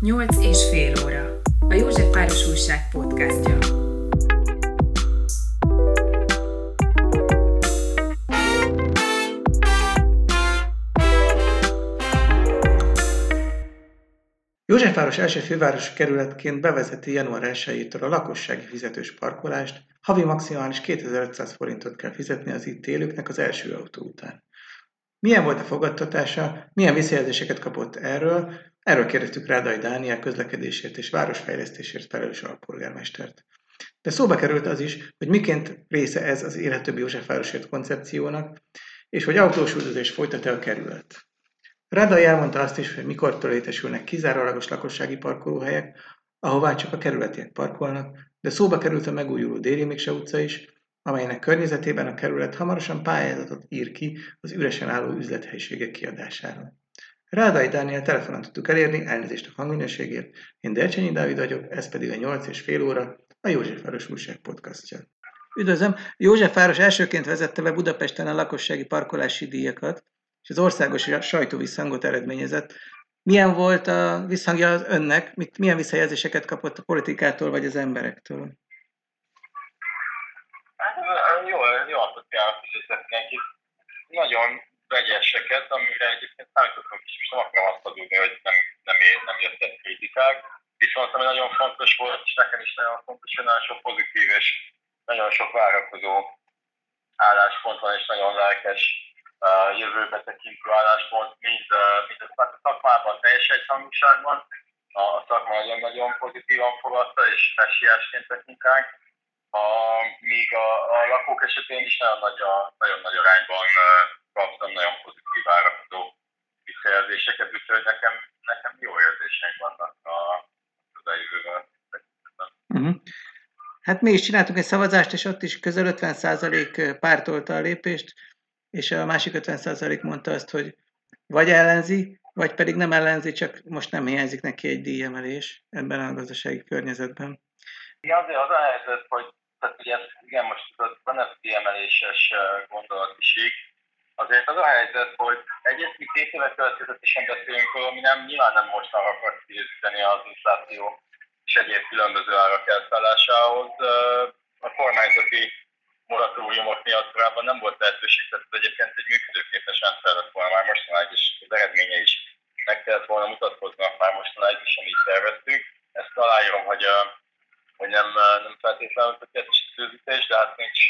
8 és fél óra. A József Páros Újság podcastja. Józsefváros első fővárosi kerületként bevezeti január 1-től a lakossági fizetős parkolást, havi maximális 2500 forintot kell fizetni az itt élőknek az első autó után. Milyen volt a fogadtatása, milyen visszajelzéseket kapott erről, erről kérdeztük Rádai Dániel közlekedésért és városfejlesztésért felelős alpolgármestert. De szóba került az is, hogy miként része ez az élhetőbb Józsefvárosért koncepciónak, és hogy autós folytat-e a kerület. Rádai elmondta azt is, hogy mikortól létesülnek kizárólagos lakossági parkolóhelyek, ahová csak a kerületiek parkolnak, de szóba került a megújuló Déli Mikse utca is, amelynek környezetében a kerület hamarosan pályázatot ír ki az üresen álló üzlethelyiségek kiadására. Rádai Dániel telefonon tudtuk elérni, elnézést a hangminőségért. Én Delcsényi Dávid vagyok, ez pedig a 8 és fél óra, a Józsefváros Újság podcastja. Üdvözlöm! Józsefváros elsőként vezette be Budapesten a lakossági parkolási díjakat, és az országos sajtó visszhangot eredményezett. Milyen volt a visszhangja az önnek? Mit, milyen visszajelzéseket kapott a politikától vagy az emberektől? jól, jól asszociálnak is Nagyon vegyeseket, amire egyébként számítottunk is, és nem akarom azt adni, hogy nem, nem, nem jöttek kritikák. Viszont ami nagyon fontos volt, és nekem is nagyon fontos, hogy nagyon sok pozitív és nagyon sok várakozó álláspont van, és nagyon lelkes uh, jövőbe tekintő álláspont, mind, uh, mind a szakmában teljes egyhangúságban. A szakma nagyon-nagyon pozitívan fogadta, és messiásként tekintünk a, míg a, a lakók esetén is nagyon nagy, a, nagyon nagy arányban kaptam nagyon pozitív várakozó visszajelzéseket, úgyhogy nekem, nekem jó érzéseink vannak a közeljövővel. Uh-huh. Hát mi is csináltunk egy szavazást, és ott is közel 50% pártolta a lépést, és a másik 50% mondta azt, hogy vagy ellenzi, vagy pedig nem ellenzi, csak most nem hiányzik neki egy díjemelés ebben a gazdasági környezetben. Igen, azért az a helyzet, hogy tehát ugye igen, most van ez kiemeléses gondolatiség, azért az a helyzet, hogy egyrészt mi két éve következetesen beszélünk ami nem, nyilván nem most akar kiegészíteni az infláció és egyéb különböző árak elszállásához. A kormányzati moratóriumok miatt korábban nem volt lehetőség, tehát ez egyébként egy működőképes rendszer lett volna már mostanáig, és az eredménye is meg kellett volna mutatkoznak már mostanáig is, amit terveztük. Ezt aláírom, hogy hogy nem, nem feltétlenül tökéletes időzítés, de hát nincs,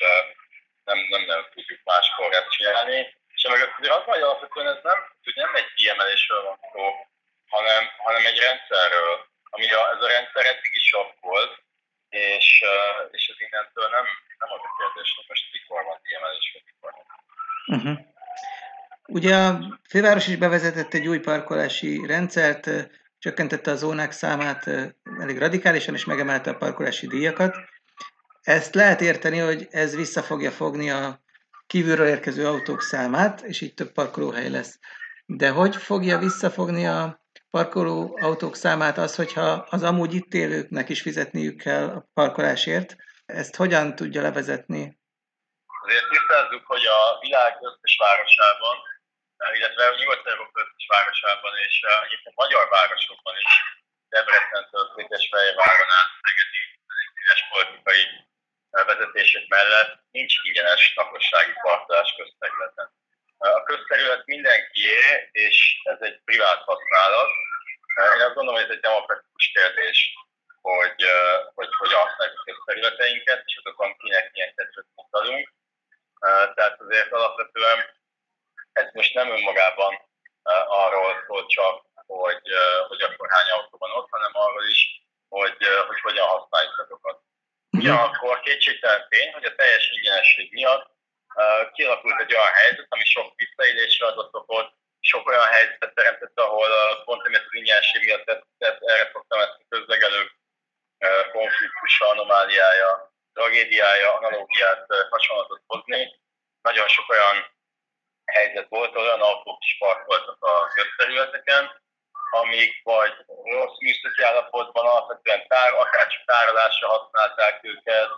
nem, nem, nem tudjuk máskor ezt csinálni. És meg azért az hogy alapvetően ez nem, hogy nem egy kiemelésről van szó, hanem, hanem egy rendszerről, ami a, ez a rendszer eddig is sok volt, és, és ez innentől nem, nem az a kérdés, hogy most mikor van kiemelés, vagy mikor. Uh-huh. Ugye a főváros is bevezetett egy új parkolási rendszert, csökkentette a zónák számát elég radikálisan, és megemelte a parkolási díjakat. Ezt lehet érteni, hogy ez vissza fogja fogni a kívülről érkező autók számát, és így több parkolóhely lesz. De hogy fogja visszafogni a parkoló autók számát az, hogyha az amúgy itt élőknek is fizetniük kell a parkolásért? Ezt hogyan tudja levezetni? Azért tisztázzuk, hogy a világ összes városában illetve a Nyugat-Európa is városában, és egyébként magyar városokban is, Debrecentől Székesfehérváron át Szegedi mellett nincs ingyenes lakossági parkolás közterületen. A közterület mindenkié, és ez egy privát használat. Én azt gondolom, hogy ez egy demokratikus kérdés, hogy, hogy hogy használjuk a közterületeinket, és azokon kinek milyen kedvet mutatunk. Tehát azért alapvetően ez most nem önmagában arról szól csak, hogy, hogy akkor hány autó van ott, hanem arról is, hogy, hogy hogyan használjuk azokat. Mhm. Ugyanakkor kétségtelen tény, hogy a teljes ingyenesség miatt uh, kialakult egy olyan helyzet, ami sok visszaélésre adott okot, sok olyan helyzetet teremtett, ahol uh, pont emiatt az miatt tett, tett, erre szoktam ezt a közlegelők konfliktusa, anomáliája, tragédiája, analógiát, hasonlatot hozni. Nagyon sok olyan helyzet volt, olyan autók is parkoltak a közterületeken, amik vagy rossz műszaki állapotban alapvetően tár, akár csak tárolásra használták őket,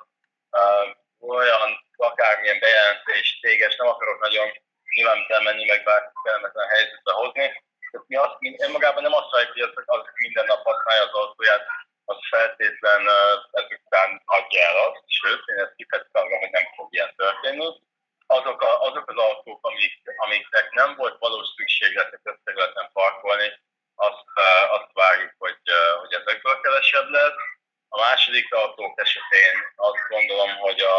olyan akármilyen bejelentés, téges, nem akarok nagyon nyilván menni, meg bár kellemetlen helyzetbe hozni, Tehát mi azt, én magában nem azt várjuk, hogy az, az minden nap használja az autóját, az feltétlen ezután adja el azt, sőt, én ezt kifejeztem, hogy nem fog ilyen történni. Azok, a, azok az autók, amik, amiknek nem volt valós szükséglet a közterületen parkolni, azt, azt várjuk, hogy, hogy ezekből kevesebb lesz. A második autók esetén azt gondolom, hogy a,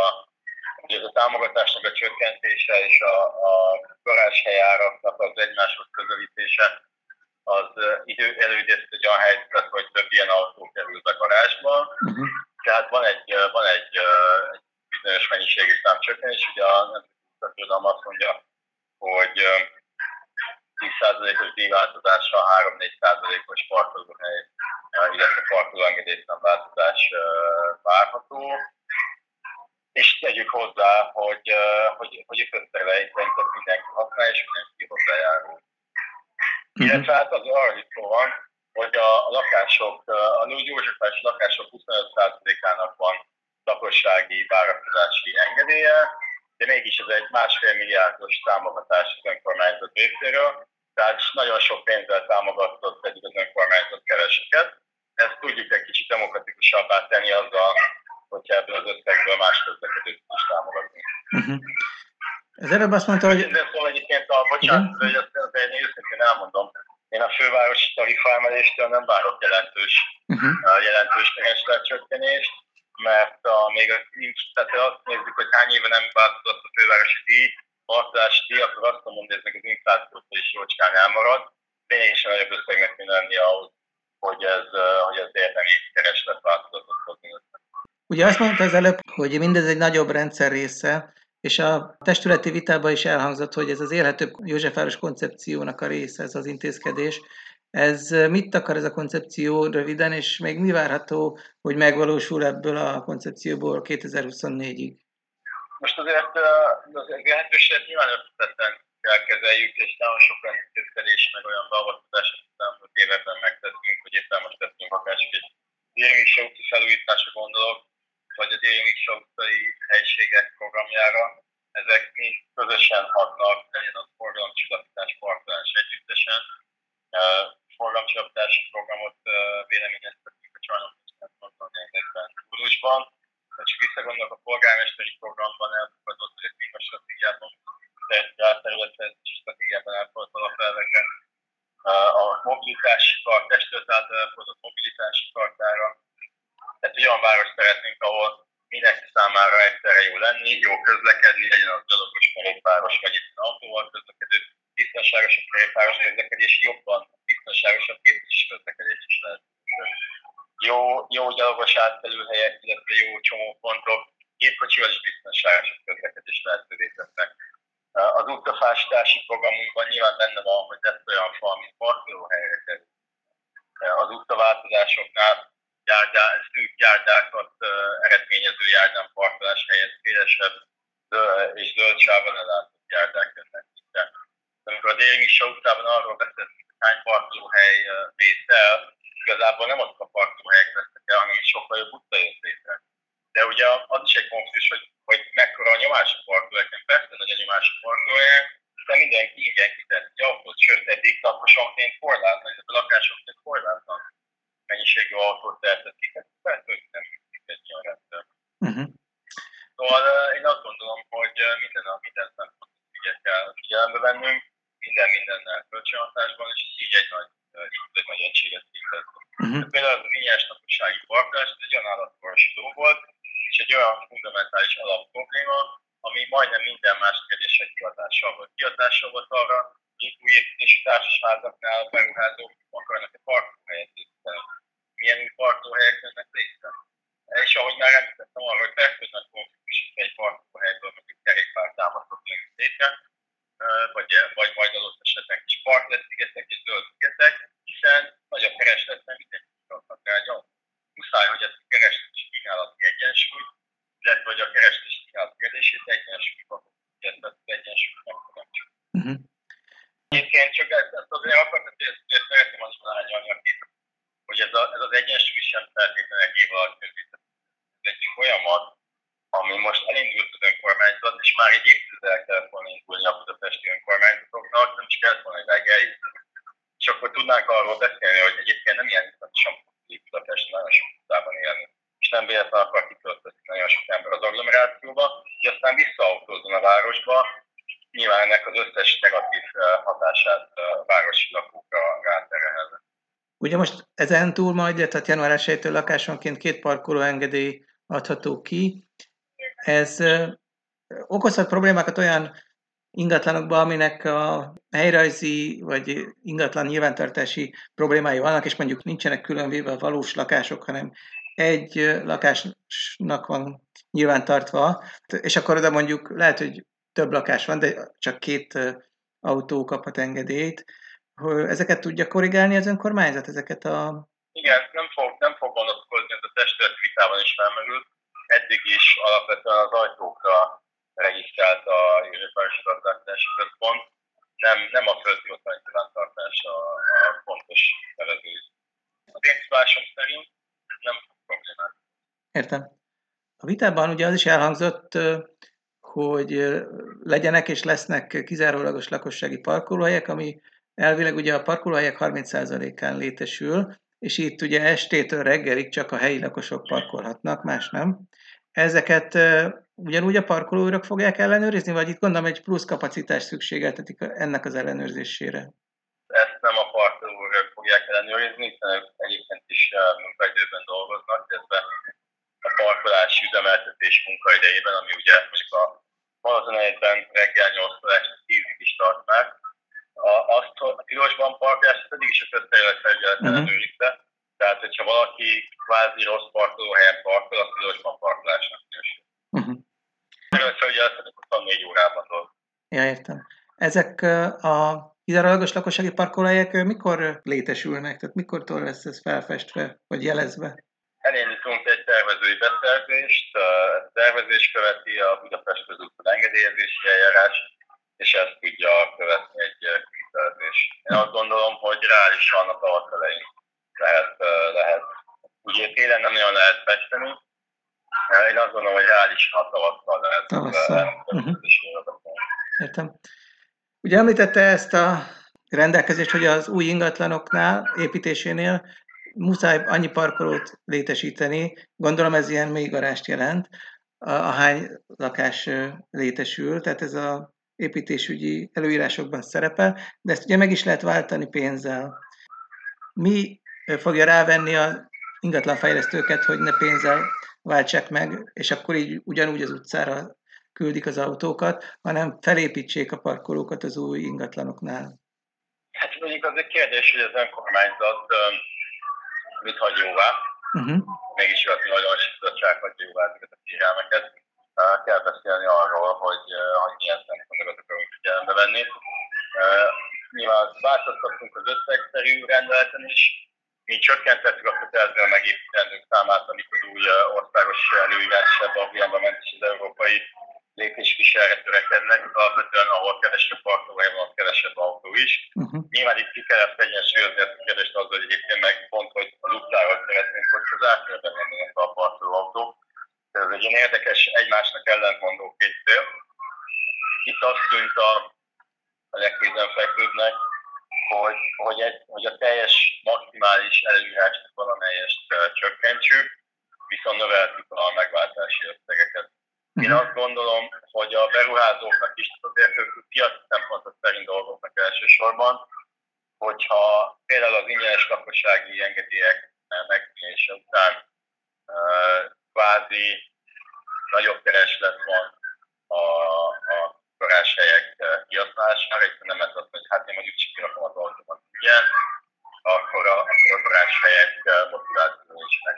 hogy ez a támogatásnak a csökkentése és a, a garázshelyaraknak az egymáshoz közelítése az idő előidézte egy olyan helyzet, hogy több ilyen autó kerül be garázsba. Uh-huh. Tehát van egy, van egy, egy bizonyos mennyiségű számcsökkenés, ugye a nemzeti azt mondja, hogy 10%-os díjváltozása 3-4%-os parkolóhely, illetve parkolóengedélyszám változás várható. És tegyük hozzá, hogy, hogy, hogy a közterületén szerintem mindenki használ, és mindenki hozzájárul. Uh-huh. Illetve hát az arra is van, hogy a, lakások, a Józsefes lakások 25%-ának van lakossági várakozási engedélye, de mégis ez egy másfél milliárdos támogatás az önkormányzat részéről, tehát nagyon sok pénzzel támogatott egy az önkormányzat kereseket. Ezt tudjuk egy kicsit demokratikusabbá tenni azzal, hogyha ebből az összegből más közlekedőt is támogatni. Uh-huh. Ez előbb azt mondta, hogy... De szóval egyébként a, bocsánat, hogy ezt én őszintén elmondom, én a fővárosi tarifaemeléstől nem várok jelentős, uh-huh. jelentős keresletcsökkenést, mert a, még a, tehát azt nézzük, hogy hány éve nem változott a fővárosi díj, tartási díj, akkor azt mondom, hogy ez meg az inflációt is jócskán elmarad, lényegesen nagyobb összegnek kéne lenni ahhoz, hogy ez, hogy ez érdemi keresletváltozatot hozni össze. Ugye azt mondta az előbb, hogy mindez egy nagyobb rendszer része, és a testületi vitában is elhangzott, hogy ez az élhető Józsefváros koncepciónak a része, ez az intézkedés. Ez mit akar ez a koncepció röviden, és még mi várható, hogy megvalósul ebből a koncepcióból 2024-ig? Most azért az lehetőséget nyilván összetetten kell kezeljük, és nagyon sok intézkedés, meg olyan beavatkozás, amit elmúlt években megtettünk, hogy éppen most tettünk akár csak egy Sauti felújításra gondolok, vagy a Déli Sautai helységek programjára. Ezek mind közösen hatnak, legyen az forgalomcsillapítás, parkolás együttesen. Forgalomcsillapítási programot véleményeztetünk a csajnok ezekben júliusban csak visszagondolok a polgármesteri programban elfogadott, a klímastratégiában területet stratégiában elfogadott alapelveket, a mobilitási kart, testület által elfogadott mobilitási kartára. Tehát olyan város szeretnénk, ahol mindenki számára egyszerre jó lenni, jó közlekedni, legyen az gyalogos kerékpáros, vagy itt autóval közlekedő, biztonságos a kerékpáros közlekedés, jobban biztonságosabb képzési közlekedés is lehet jó, jó gyalogos átkelőhelyek, illetve jó csomópontok, gépkocsival is biztonságos közlekedés lehetővé tesznek. Az utcafásítási programunkban nyilván benne van, hogy lesz olyan fa, ami parkolóhelyre. Az utcaváltozásoknál járdá, szűk járdákat eredményező járdán parkolás helyett szélesebb és zöld sávon ellátott járdák jönnek. Amikor a déli utcában arról beszélünk, hogy hány parkolóhely vész el, igazából nem azok a parkolóhelyek vesznek el, hanem sokkal jobb utca jött létre. De ugye az is egy konfliktus, hogy, hogy mekkora a nyomás a parkolóhelyeken, persze nagy a nyomás a parkolóhelyen, de mindenki ingyen kitett autót, sőt eddig lakosonként korlátlan, illetve lakásonként korlátlan mennyiségű autót tehetett ki, tehát persze, hogy nem működik egy ilyen rendszer. Uh-huh. Szóval én azt gondolom, hogy minden, minden szempontot kell figyelembe vennünk, minden mindennel kölcsönhatásban, és így egy nagy egy nagy egységet képez. Uh-huh. Például az Vinyás lakossági parkolás egy olyan állatforrasító volt, és egy olyan fundamentális alapprobléma, ami majdnem minden más kérdésre kihatással volt. Kihatással volt arra, hogy új építésű társasházaknál beruházók akarnak egy parkolóhelyet. Milyen új parkolóhelyek jönnek létre. És ahogy már említettem arra, hogy nagy konfliktus egy parkolóhelyből mondjuk kerékpár támasztott létre, vagy, vagy majd adott esetben kis partnerszigetek és zöld szigetek, hiszen nagy a kereslet, nem mindenki tudnak rá Muszáj, hogy ezt a kereslet és kínálati egyensúly, illetve hogy a kereslet és kínálat kérdését egyensúlyba, illetve az egyensúlyt megteremtsük. Uh-huh. Egyébként csak ezt, ezt azért akartam, hogy ezt, szeretném azt mondani, hogy ez, a, ez az egyensúly sem feltétlenül egy év alatt Ez egy folyamat, ami most elindult az önkormányzat, és már egy évtizedel kellett volna indulni a budapesti önkormányzatoknak, nem is kellett volna, eljutni. és akkor tudnánk arról beszélni, hogy egyébként nem ilyen sem Budapest nagyon sok utcában élni, és nem véletlenül akar kiköltözni nagyon sok ember az agglomerációba, hogy aztán visszaautózzon a városba, nyilván ennek az összes negatív hatását a városi lakókra ráterelve. Ugye most ezen túl majd, tehát január 1 lakásonként két parkolóengedély adható ki. Ez okozhat problémákat olyan ingatlanokban, aminek a helyrajzi vagy ingatlan nyilvántartási problémái vannak, és mondjuk nincsenek különvéve a valós lakások, hanem egy lakásnak van nyilvántartva, és akkor oda mondjuk lehet, hogy több lakás van, de csak két autó kaphat engedélyt. Ezeket tudja korrigálni az önkormányzat, ezeket a... Igen, nem fog, nem fog vonatkozni, ez a testület vitában is felmerült. Eddig is alapvetően az ajtókra regisztrált a Józsefvárosi Tartási Központ, nem, nem a otthoni tartás a, a fontos nevező. Az én tudásom szerint ez nem fog problémát. Értem. A vitában ugye az is elhangzott, hogy legyenek és lesznek kizárólagos lakossági parkolóhelyek, ami elvileg ugye a parkolóhelyek 30%-án létesül, és itt ugye estétől reggelig csak a helyi lakosok parkolhatnak, más nem. Ezeket ugyanúgy a parkolóőrök fogják ellenőrizni, vagy itt gondolom egy plusz kapacitás szükségeltetik ennek az ellenőrzésére? Ezt nem a parkolóőrök fogják ellenőrizni, hiszen ők egyébként is munkaidőben dolgoznak, illetve a parkolás üzemeltetés munkaidejében, ami ugye mondjuk a valószínűlegben reggel 8-tól este 10-ig is tart már. A, azt a tilosban parkolást pedig is a közterület felügyelet uh-huh. ellenőrizte, tehát hogyha valaki kvázi rossz parkolóhelyen parkol, a tilosban parkolásnak minősül. Uh-huh. Felügyeletet 24 órában dolgozik. Ja, értem. Ezek a kizárólagos lakossági parkolóhelyek mikor létesülnek? Tehát mikortól lesz ez felfestve, vagy jelezve? Elindítunk egy tervezői beszerzést, a tervezés követi a Budapest közúton engedélyezési eljárás, és ezt tudja követni egy kivitelezés. Én azt gondolom, hogy reálisan a tavasz elején lehet, lehet. Ugye télen nem nagyon lehet festeni, én azt gondolom, hogy reálisan a tavasszal lehet. Tavasszal. Uh-huh. Értem. Ugye említette ezt a rendelkezést, hogy az új ingatlanoknál, építésénél muszáj annyi parkolót létesíteni, gondolom ez ilyen mélygarást jelent, ahány lakás létesül, tehát ez a építésügyi előírásokban szerepel, de ezt ugye meg is lehet váltani pénzzel. Mi fogja rávenni a ingatlanfejlesztőket, hogy ne pénzzel váltsák meg, és akkor így ugyanúgy az utcára küldik az autókat, hanem felépítsék a parkolókat az új ingatlanoknál? Hát mondjuk az egy kérdés, hogy az önkormányzat mit hagy jóvá. Uh-huh. Mégis az nagyon bizottság hagyja jóvá ezeket a kérelmeket. Kell beszélni arról, hogy, hogy milyen szempontokat akarunk figyelembe venni. Nyilván változtattunk az összegszerű rendeleten is, mi csökkentettük a kötelezően megépítendők számát, amikor az új országos előírás ebbe a ment, és az európai lépéskísérre törekednek, alapvetően ahol kevesebb parkolóhely van, kevesebb autó is. Uh-huh. Nyilván itt ki kellett egyensúlyozni ezt a kérdést azzal, hogy egyébként meg pont, hogy az utcáról szeretnénk, hogy az átérben mennének a parkolóautók. Ez egy ilyen érdekes, egymásnak ellentmondó két cél. Itt azt tűnt a, a legkézenfekvőbbnek, hogy, hogy, egy, hogy a teljes maximális előírást valamelyest csökkentsük, viszont növeltük a megváltási összegeket. Én mhm. azt gondolom, hogy a beruházóknak is, azért ők piaci szempontok szerint dolgoznak elsősorban, hogyha például az ingyenes lakossági engedélyek megnyílása után kvázi nagyobb kereslet van a, a garáshelyek kihasználására, és nem ez az, hogy hát én mondjuk csak kirakom az autómat, igen, akkor a, akkor a garáshelyek motiváció is meg.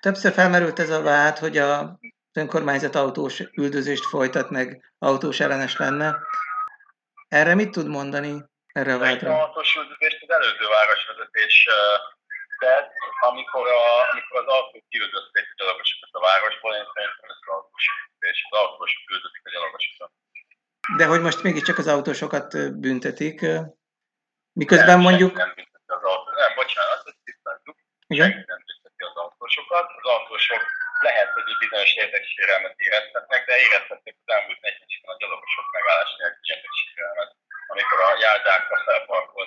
Többször felmerült ez a vád, hogy a önkormányzat autós üldözést folytat meg, autós ellenes lenne. Erre mit tud mondani? Erre a vádra? A autós üldözést az előző városvezetés tett, amikor, a, amikor az autók kiüldözték a gyalogosokat a városból, én szerintem ez az autós üldözés, az autósok üldözik a gyalogosokat. De hogy most mégiscsak az autósokat büntetik, miközben nem, mondjuk... Nem bünteti az autó. Nem, bocsánat, ezt tisztázzuk. Igen? nem bünteti az autósokat. Az autósok lehet, hogy egy bizonyos érdeksérelmet érezhetnek, de érezhetnek az elmúlt 40 évben a gyalogosok megállás nélkül érdeksérelmet, amikor a járdákra felparkoltak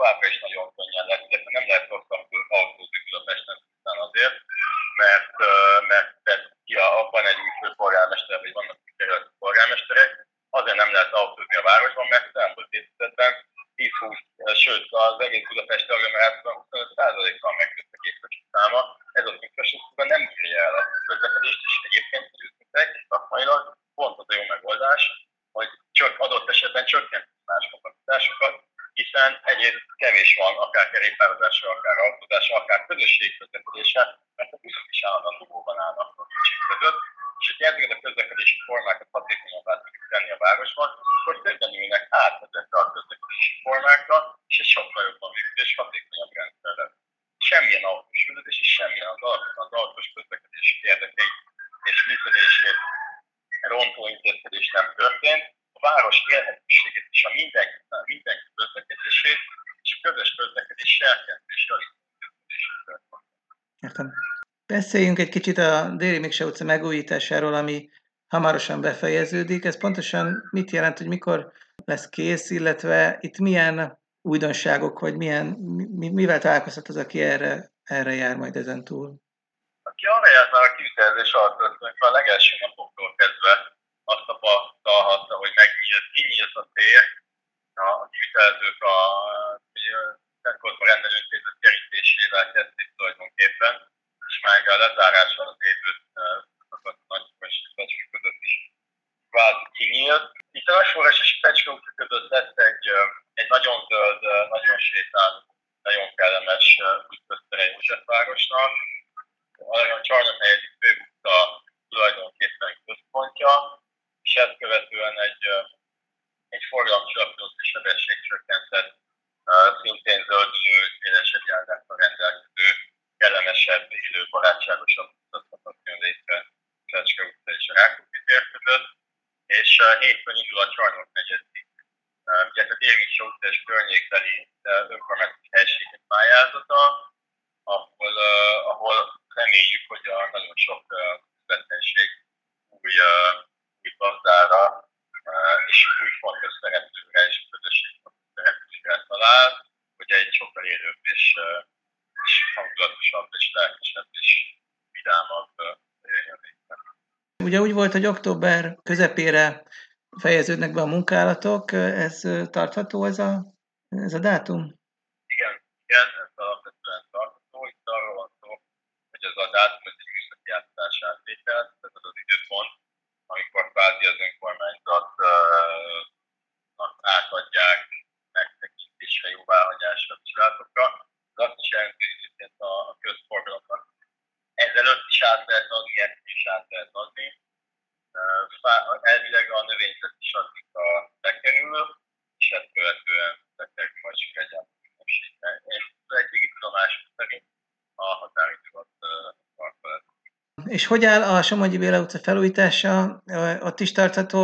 továbbra is nagyon könnyen lehet, illetve nem lehet rosszabbul autózni Budapesten azért, mert, mert tehát, ja, van egy új főpolgármester, vagy vannak kerületi polgármesterek, azért nem lehet autózni a városban, mert az elmúlt évtizedben 10-20, sőt az egész Budapest agglomerációban 25%-kal megtört a kétkocsi száma, ez az infrastruktúra nem bírja el a közlekedést, és egyébként őszintén szakmailag pont az a jó megoldás, hogy csak adott esetben csökkent más kapacitásokat, hiszen egyrészt kevés van, akár kerékpározásra, akár autózásra, akár közösségközlekedésre, mert a buszok is állandóan dugóban állnak a kocsik között, és hogyha ezeket a közlekedési formákat hatékonyabbá tudjuk tenni a városban, akkor többen ülnek át ezekre a közlekedési formákra, és egy sokkal jobban működő és hatékonyabb rendszer lesz. Semmilyen autós üldözés és semmilyen az, az autós közlekedési érdekeit és működését rontó intézkedés nem történt, a város élhetőségét és a mindenki, mindenki közlekedését és a közös közlekedés serkentésre Értem. Beszéljünk egy kicsit a Déri Mikse utca megújításáról, ami hamarosan befejeződik. Ez pontosan mit jelent, hogy mikor lesz kész, illetve itt milyen újdonságok, vagy milyen, mi, mivel találkozhat az, aki erre, erre jár majd ezen túl? Aki arra járt már a kivitelezés alatt, a legelső napoktól kezdve azt tapasztalhatta, hogy megnyílt, kinyílt a tér, a kivitelezők a, a a rendelőintézet kerítésével kezdték tulajdonképpen, és már a lezárással az évőt a nagy között is kvázi kinyílt. Itt a Nagyforrás és Pecska utca között lesz egy, egy nagyon zöld, nagyon sétáló, nagyon kellemes új köztere Józsefvárosnak. A Csarnok negyedik főutca tulajdonképpen központja, és ezt követően egy, egy forgalomcsillapított és sebességcsökkentett, szintén zöldülő, szélesebb járdákkal rendelkező, kellemesebb, élő, barátságosabb utat jön létre Fecske utca és a Rákóczi tér között, és hétfőn indul a Csarnok negyedik, ugye a Dérgis utca és környékbeli önkormányzati helységek pályázata, ahol, ahol reméljük, hogy a nagyon sok üzlethelyiség új új gazdára és fontos szereplőre és közösség szereplőre talál, hogy egy sokkal élőbb és, és hangulatosabb és lelkesebb és vidámabb jöjjön Ugye úgy volt, hogy október közepére fejeződnek be a munkálatok, ez tartható ez a, ez a dátum? Igen, igen, ez alapvetően tartható. Itt arról van szó, hogy ez a dátum ez egy műszaki átadás átvétel, tehát az az időpont, amikor kvázi az önkormányzatnak átadják megtekintésre, jóváhagyásra, vizsgálatokra. Az azt is jelenti, hogy a közforgalomnak ezelőtt is át lehet adni, ezt is át lehet adni. Elvileg a növényzet is addig a bekerül, és ezt követően bekerül majd csak egyáltalán. Én egy tudomásom szerint a határidőt a és hogy áll a Somogyi Béla utca felújítása? Ott is tartható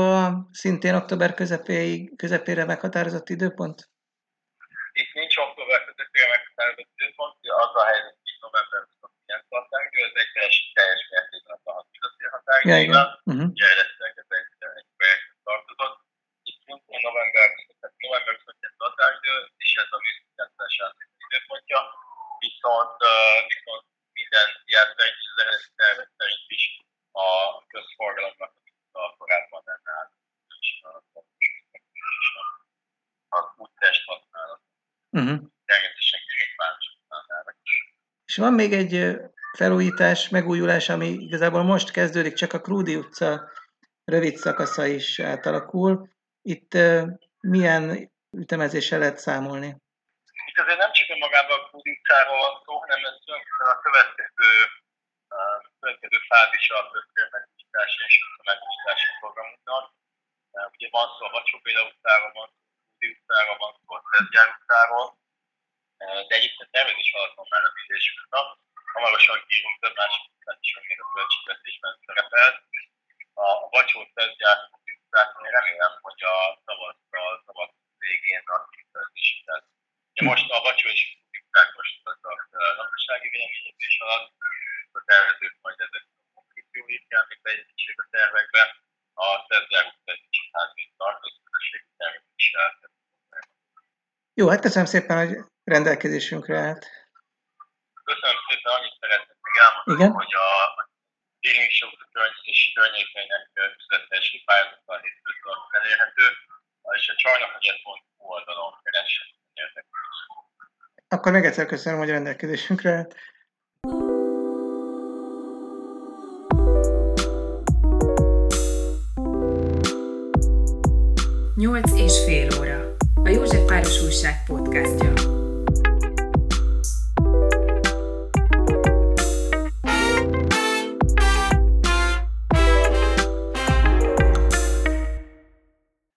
szintén október közepéig, közepére meghatározott időpont? Itt nincs október közepére meghatározott időpont, az a helyzet, hogy november 29 határidő, ez egy teljes, teljes mértékben a Ja, uh-huh. Ugye ez egy, egy projektet tartozott. Itt szintén november, november 29 határidő, és ez a műszakjátszás időpontja. Viszont, viszont minden ilyen szerint, szerint is a közforgalomnak a korábban át, és az úttest használat. Uh-huh. Természetesen. És van még egy felújítás, megújulás, ami igazából most kezdődik, csak a Krúdi utca rövid szakasza is átalakul. Itt milyen ütemezéssel lehet számolni? Itt azért nem csak magában a kudincáról van szó, hanem ez a következő, a következő fázisa a köztérmegújítási és megújítási programunknak. Ugye van szó a Vacsó Béla utcáról, van szó a Kudi utcáról, van szó a Szezgyár utcáról, de egyébként tervezés alatt van már a vízés útnak. Hamarosan kívunk több másik is, még a költségvetésben szerepelt. A Vacsó Szezgyár utcát én remélem, hogy a tavasszal, tavasz végén a kifejezési most a Bacsó és most a lakossági véleményezés alatt, a tervezők majd ezek a konflikcióit még beépítsék a tervekbe, a hát még tartozó közösségi tervek is Jó, hát köszönöm szépen, hogy rendelkezésünkre állt. Köszönöm szépen, annyit szeretnék még elmondani, Igen? hogy a Show és környékeinek üzletési pályázattal hétfőtől elérhető, és a csajnakegyet.hu oldalon kereshető. Akkor még egyszer köszönöm, hogy rendelkezésünkre állt. Nyolc és fél óra. A József Város Újság podcastja.